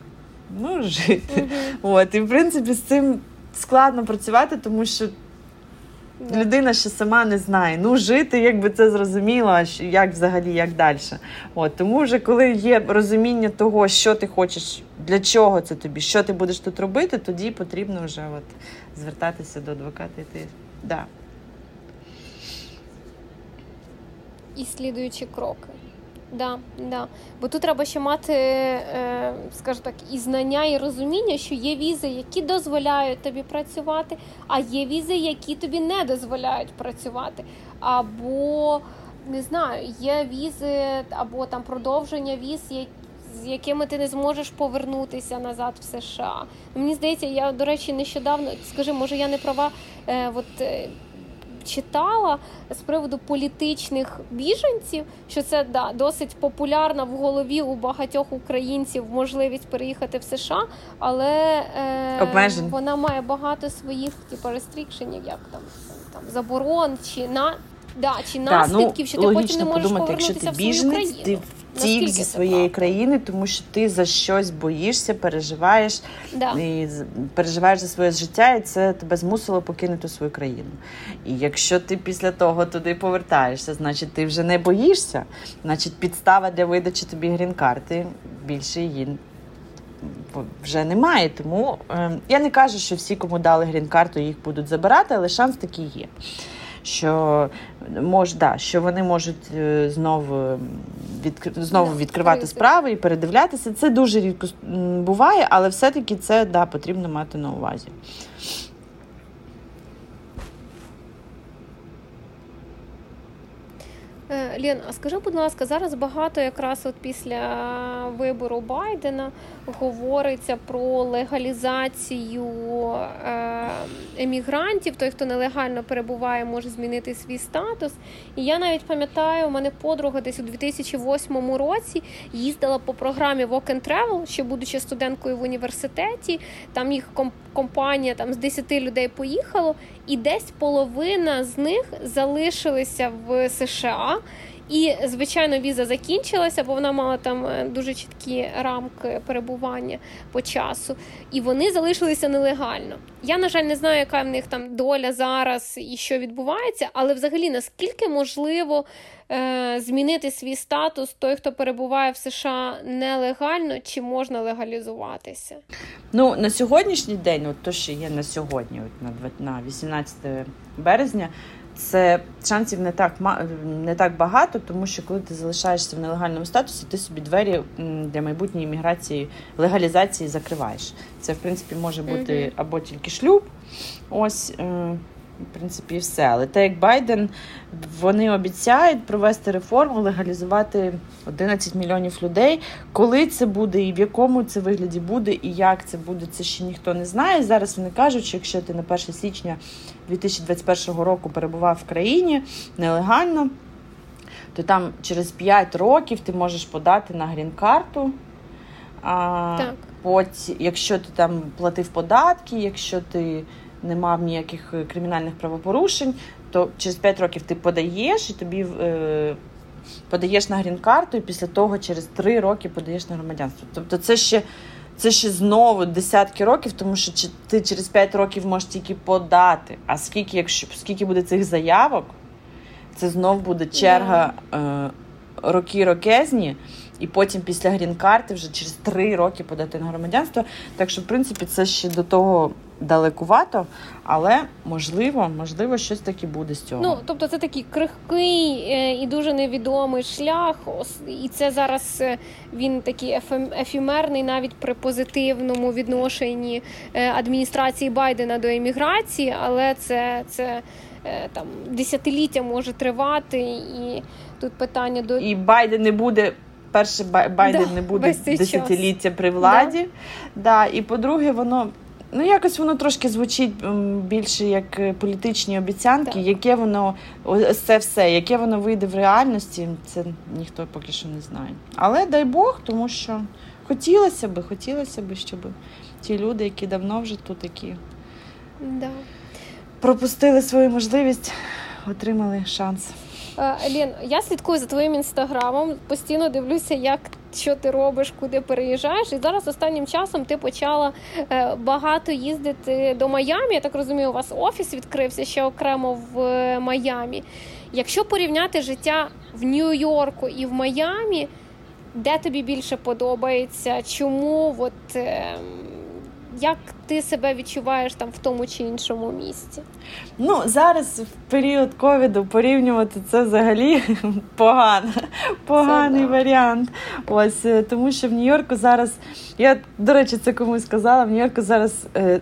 Ну, жити. Mm-hmm. От, І в принципі з цим складно працювати, тому що. Людина ще сама не знає. Ну, жити, якби це зрозуміло, як взагалі, як далі. От Тому вже коли є розуміння того, що ти хочеш, для чого це тобі, що ти будеш тут робити, тоді потрібно вже от звертатися до адвоката. Йти. Да. І слідуючі кроки. Да, да. Бо тут треба ще мати, е, скажімо так, і знання, і розуміння, що є візи, які дозволяють тобі працювати, а є візи, які тобі не дозволяють працювати. Або не знаю, є візи, або там продовження віз, з якими ти не зможеш повернутися назад в США. Мені здається, я до речі, нещодавно скажи, може я не права. Е, от, е, читала з приводу політичних біженців, що це да досить популярна в голові у багатьох українців можливість переїхати в США, але е, вона має багато своїх типу, рестрікшенів, як там там заборон чи на да, чи наслідків, ну, що ти потім не можеш подумати, повернутися якщо ти в свою країну. Ти втік зі своєї країни, тому що ти за щось боїшся, переживаєш да. і переживаєш за своє життя, і це тебе змусило покинути свою країну. І якщо ти після того туди повертаєшся, значить ти вже не боїшся, значить підстава для видачі тобі грін-карти більше її. Вже немає, тому е, я не кажу, що всі, кому дали грін-карту, їх будуть забирати, але шанс такий є що мож, да, що вони можуть е, знову відкр... знову відкривати справи і передивлятися. Це дуже рідко буває, але все-таки це да, потрібно мати на увазі. Е, Лін, а скажи, будь ласка, зараз багато якраз от після вибору Байдена говориться про легалізацію е, емігрантів. Той, хто нелегально перебуває, може змінити свій статус. І я навіть пам'ятаю, у мене подруга десь у 2008 році їздила по програмі Walk and Travel, ще будучи студенткою в університеті. Там їх компанія там з 10 людей поїхало, і десь половина з них залишилися в США. І, звичайно, віза закінчилася, бо вона мала там е, дуже чіткі рамки перебування по часу. І вони залишилися нелегально. Я, на жаль, не знаю, яка в них там доля зараз і що відбувається, але взагалі наскільки можливо е, змінити свій статус той, хто перебуває в США нелегально, чи можна легалізуватися? Ну на сьогоднішній день, от то, що є на сьогодні, от на на 18 березня це шансів не так не так багато, тому що коли ти залишаєшся в нелегальному статусі, ти собі двері для майбутньої імміграції, легалізації закриваєш. Це в принципі може бути або тільки шлюб, ось е, в принципі, все. Але те, як Байден, вони обіцяють провести реформу, легалізувати 11 мільйонів людей. Коли це буде, і в якому це вигляді буде, і як це буде, це ще ніхто не знає. Зараз вони кажуть, що якщо ти на 1 січня 2021 року перебував в країні нелегально, то там через 5 років ти можеш подати на грін-карту. А, так. Потім, якщо ти там платив податки, якщо ти не мав ніяких е, кримінальних правопорушень, то через 5 років ти подаєш і тобі е, подаєш на грін-карту, і після того через 3 роки подаєш на громадянство. Тобто це ще це ще знову десятки років, тому що ти через 5 років можеш тільки подати. А скільки, якщо скільки буде цих заявок, це знов буде черга е, роки рокезні, і потім після грін-карти вже через 3 роки подати на громадянство. Так що, в принципі, це ще до того далекувато, але можливо, можливо, щось таке буде з цього. Ну тобто, це такий крихкий е, і дуже невідомий шлях. І це зараз е, він такий ефемерний навіть при позитивному відношенні е, адміністрації Байдена до еміграції, але це це там десятиліття може тривати, і тут питання до і Байден не буде. Перше, Байден да, не буде десятиліття при владі. Да. да. І по-друге, воно Ну, якось воно трошки звучить більше як е, політичні обіцянки, так. яке воно це все, яке воно вийде в реальності, це ніхто поки що не знає. Але дай Бог, тому що хотілося б, хотілося б, щоб ті люди, які давно вже тут такі да. пропустили свою можливість, отримали шанс. Е, Лін, я слідкую за твоїм інстаграмом, постійно дивлюся, як що ти робиш, куди переїжджаєш. І зараз останнім часом ти почала е, багато їздити до Майамі. Я так розумію, у вас офіс відкрився ще окремо в е, Майамі. Якщо порівняти життя в Нью-Йорку і в Майамі, де тобі більше подобається? Чому? От, ем, як ти себе відчуваєш там в тому чи іншому місці? Ну зараз в період ковіду порівнювати це взагалі погано, поганий це, варіант. Ось е, тому, що в Нью-Йорку зараз я до речі, це комусь сказала. В Нью-Йорку зараз е,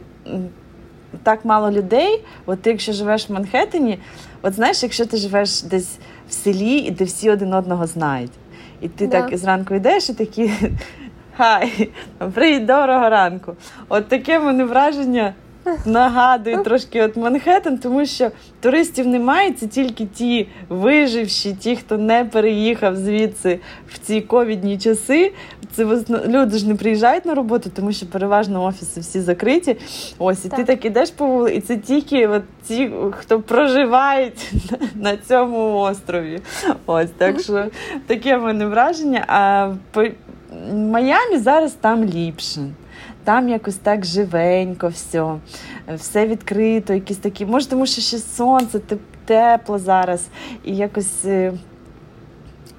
так мало людей. От ти, якщо живеш в Манхеттені, от знаєш, якщо ти живеш десь в селі, де всі один одного знають. І ти да. так зранку йдеш і такі Хай, привіт, доброго ранку. От таке мене враження нагадує трошки от Манхеттен, тому що туристів немає, це тільки ті виживші, ті, хто не переїхав звідси в ці ковідні часи. Це люди ж не приїжджають на роботу, тому що переважно офіси всі закриті. Ось і так. ти так ідеш по вулиці, і це тільки от ті, хто проживають на цьому острові. Ось так що таке в мене враження. А Майамі зараз там ліпше. Там якось так живенько, все, все відкрито, якісь такі. Може, тому що ще сонце, тепло зараз, і якось е,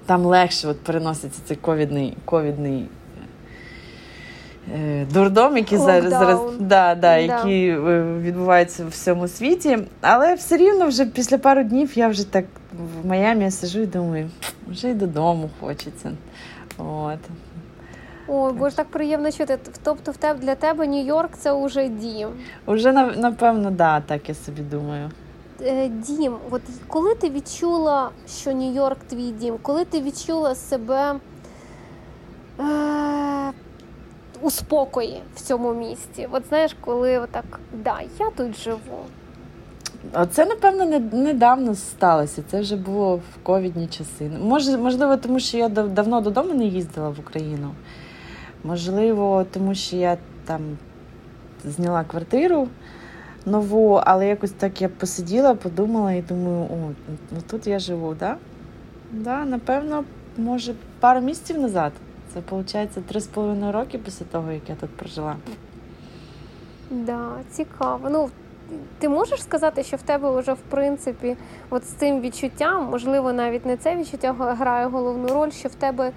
там легше от переноситься цей ковідний ковідний е, дурдом, який зараз зараз да, да, який да. відбувається в всьому світі. Але все рівно вже після пару днів я вже так в Майамі сижу і думаю, вже й додому хочеться. От. Ой, бо ж так приємно чути. Тобто, в тебе для тебе Нью-Йорк це вже дім. Уже напевно, да, так я собі думаю. е, дім, от коли ти відчула, що Нью-Йорк твій дім, коли ти відчула себе е, у спокої в цьому місті? От знаєш, коли отак, да, я тут живу. Оце, напевно, недавно сталося. Це вже було в ковідні часи. Може, можливо, тому що я дав- давно додому не їздила в Україну. Можливо, тому що я там зняла квартиру нову, але якось так я посиділа, подумала і думаю, о, ну тут я живу, так? Да? Да, напевно, може, пару місяців назад. Це виходить три з половиною роки після того, як я тут прожила. Да, цікаво. Ну, ти можеш сказати, що в тебе вже в принципі, от з цим відчуттям, можливо, навіть не це відчуття грає головну роль, що в тебе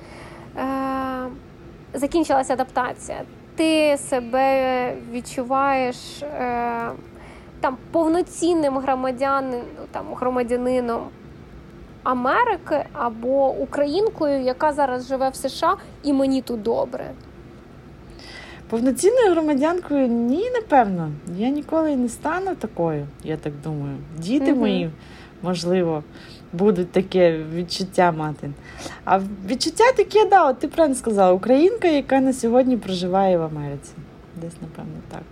е- закінчилася адаптація. Ти себе відчуваєш е- там повноцінним громадянин, там, громадянином Америки або українкою, яка зараз живе в США, і мені тут добре. Повноцінною громадянкою ні, напевно. Я ніколи не стану такою, я так думаю. Діти Мгм. мої, можливо, будуть таке відчуття мати. А відчуття таке, да, от ти правильно сказала, українка, яка на сьогодні проживає в Америці. Десь, напевно, так.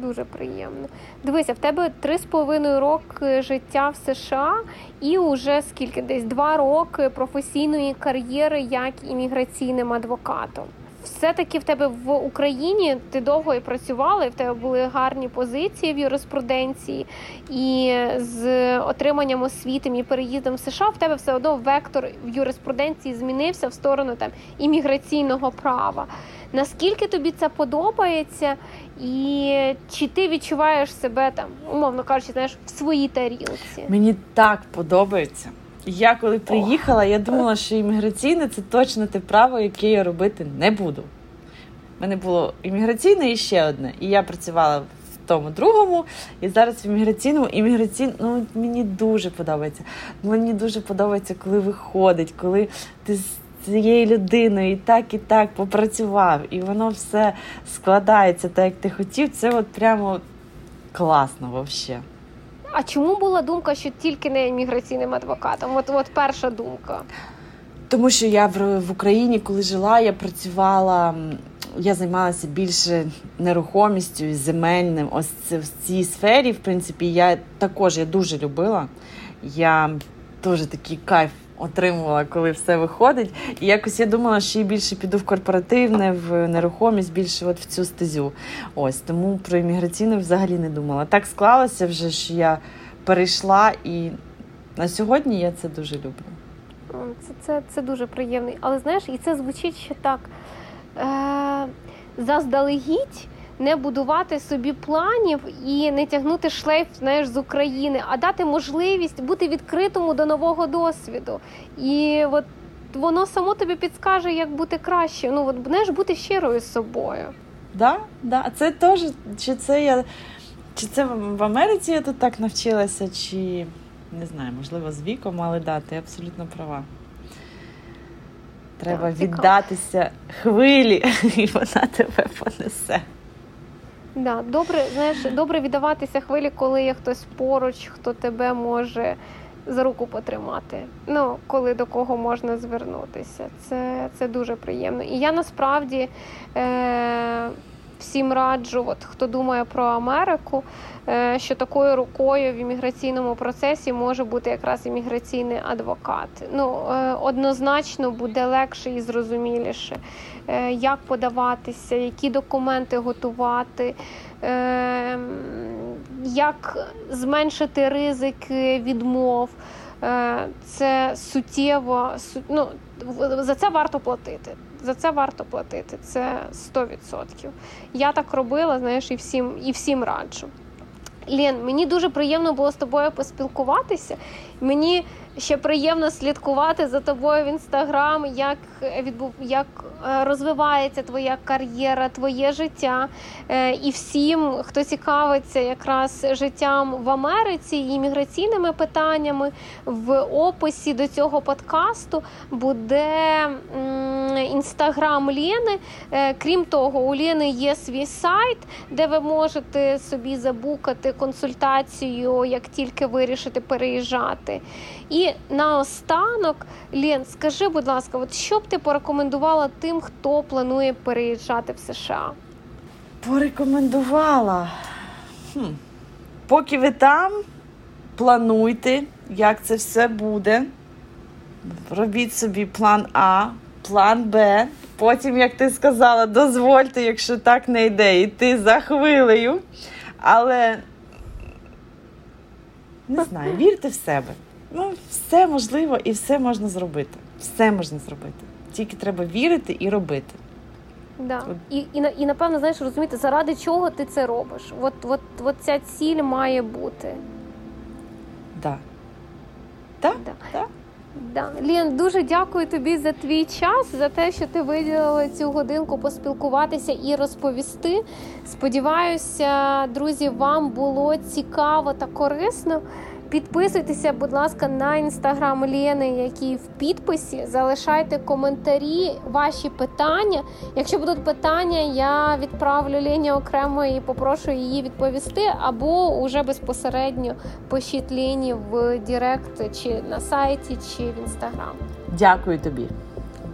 Дуже приємно. Дивися, в тебе три з половиною роки життя в США, і уже скільки десь два роки професійної кар'єри як імміграційним адвокатом. Все-таки в тебе в Україні ти довго і працювала, і в тебе були гарні позиції в юриспруденції, і з отриманням освіти і переїздом в США в тебе все одно вектор в юриспруденції змінився в сторону там імміграційного права. Наскільки тобі це подобається, і чи ти відчуваєш себе там, умовно кажучи, знаєш, в своїй тарілці? Мені так подобається. Я коли приїхала, я думала, що імміграційне це точно те право, яке я робити не буду. У мене було імміграційне і ще одне. І я працювала в тому другому, і зараз в імміграційному. Імміграційне, ну мені дуже подобається. Мені дуже подобається, коли виходить, коли ти з цією людиною і так, і так попрацював, і воно все складається так, як ти хотів. Це от прямо класно взагалі. А чому була думка, що тільки не імміграційним адвокатом? От, от перша думка. Тому що я в, Україні, коли жила, я працювала, я займалася більше нерухомістю земельним. Ось це в цій сфері, в принципі, я також я дуже любила. Я теж такий кайф отримувала, коли все виходить. І якось я думала, що я більше піду в корпоративне, в нерухомість, більше от в цю стезю. Ось тому про імміграційне взагалі не думала. Так склалося вже, що я перейшла, і на сьогодні я це дуже люблю. Це, це, це дуже приємно. Але знаєш, і це звучить ще так. Е, заздалегідь не будувати собі планів і не тягнути шлейф знаєш, з України, а дати можливість бути відкритому до нового досвіду. І от воно само тобі підскаже, як бути краще. Ну, от, знаєш, бути щирою з собою. Да, да. Це теж, чи це я, чи це в Америці я тут так навчилася, чи не знаю, можливо, з віком, але да, ти абсолютно права. Треба Так, віддатися хвилі, і вона тебе понесе. Да, добре, знаєш, добре віддаватися хвилі, коли є хтось поруч, хто тебе може за руку потримати. Ну, коли до кого можна звернутися. Це, це дуже приємно. І я насправді е, всім раджу, от, хто думає про Америку, е, що такою рукою в імміграційному процесі може бути якраз імміграційний адвокат. Ну, е, однозначно буде легше і зрозуміліше, е, як подаватися, які документи готувати. Як зменшити ризики відмов, це суттєво су- ну, за це варто платити. За це варто платити. Це 100%. Я так робила, знаєш, і всім, і всім раджу. Лен, мені дуже приємно було з тобою поспілкуватися. Мені ще приємно слідкувати за тобою в інстаграм, як відбув як е, розвивається твоя кар'єра, твоє життя. Е, і всім, хто цікавиться якраз життям в Америці і міграційними питаннями, в описі до цього подкасту буде інстаграм Лєни. Е, крім того, у Лєни є свій сайт, де ви можете собі забукати консультацію, як тільки вирішите переїжджати. І наостанок, Лен, скажи, будь ласка, от що б ти порекомендувала тим, хто планує переїжджати в США? Порекомендувала. Хм. Поки ви там, плануйте, як це все буде. Робіть собі план А, план Б. Потім, як ти сказала, дозвольте, якщо так не йде, йти за хвилею. Але не знаю, вірте в себе. Ну, все можливо і все можна зробити. Все можна зробити. Тільки треба вірити і робити. Да. І, і, і напевно, знаєш, розуміти, заради чого ти це робиш. От, от, от ця ціль має бути. Да. Так, да. да. Да. Лін, дуже дякую тобі за твій час, за те, що ти виділила цю годинку поспілкуватися і розповісти. Сподіваюся, друзі, вам було цікаво та корисно. Підписуйтеся, будь ласка, на інстаграм Лєни, який в підписі. Залишайте коментарі, ваші питання. Якщо будуть питання, я відправлю Лені окремо і попрошу її відповісти, або уже безпосередньо пишіть Лені в Директ чи на сайті, чи в інстаграм. Дякую тобі.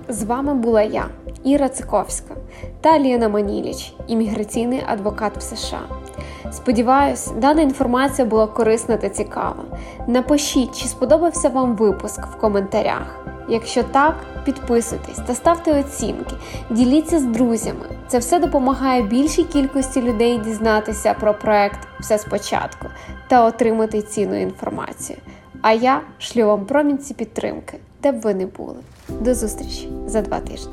З вами була я, Іра Циковська та Ліна Маніліч, імміграційний адвокат в США. Сподіваюсь, дана інформація була корисна та цікава. Напишіть, чи сподобався вам випуск в коментарях. Якщо так, підписуйтесь та ставте оцінки, діліться з друзями. Це все допомагає більшій кількості людей дізнатися про проект все спочатку та отримати цінну інформацію. А я шлю вам промінці підтримки, де б ви не були. До зустрічі за два тижні.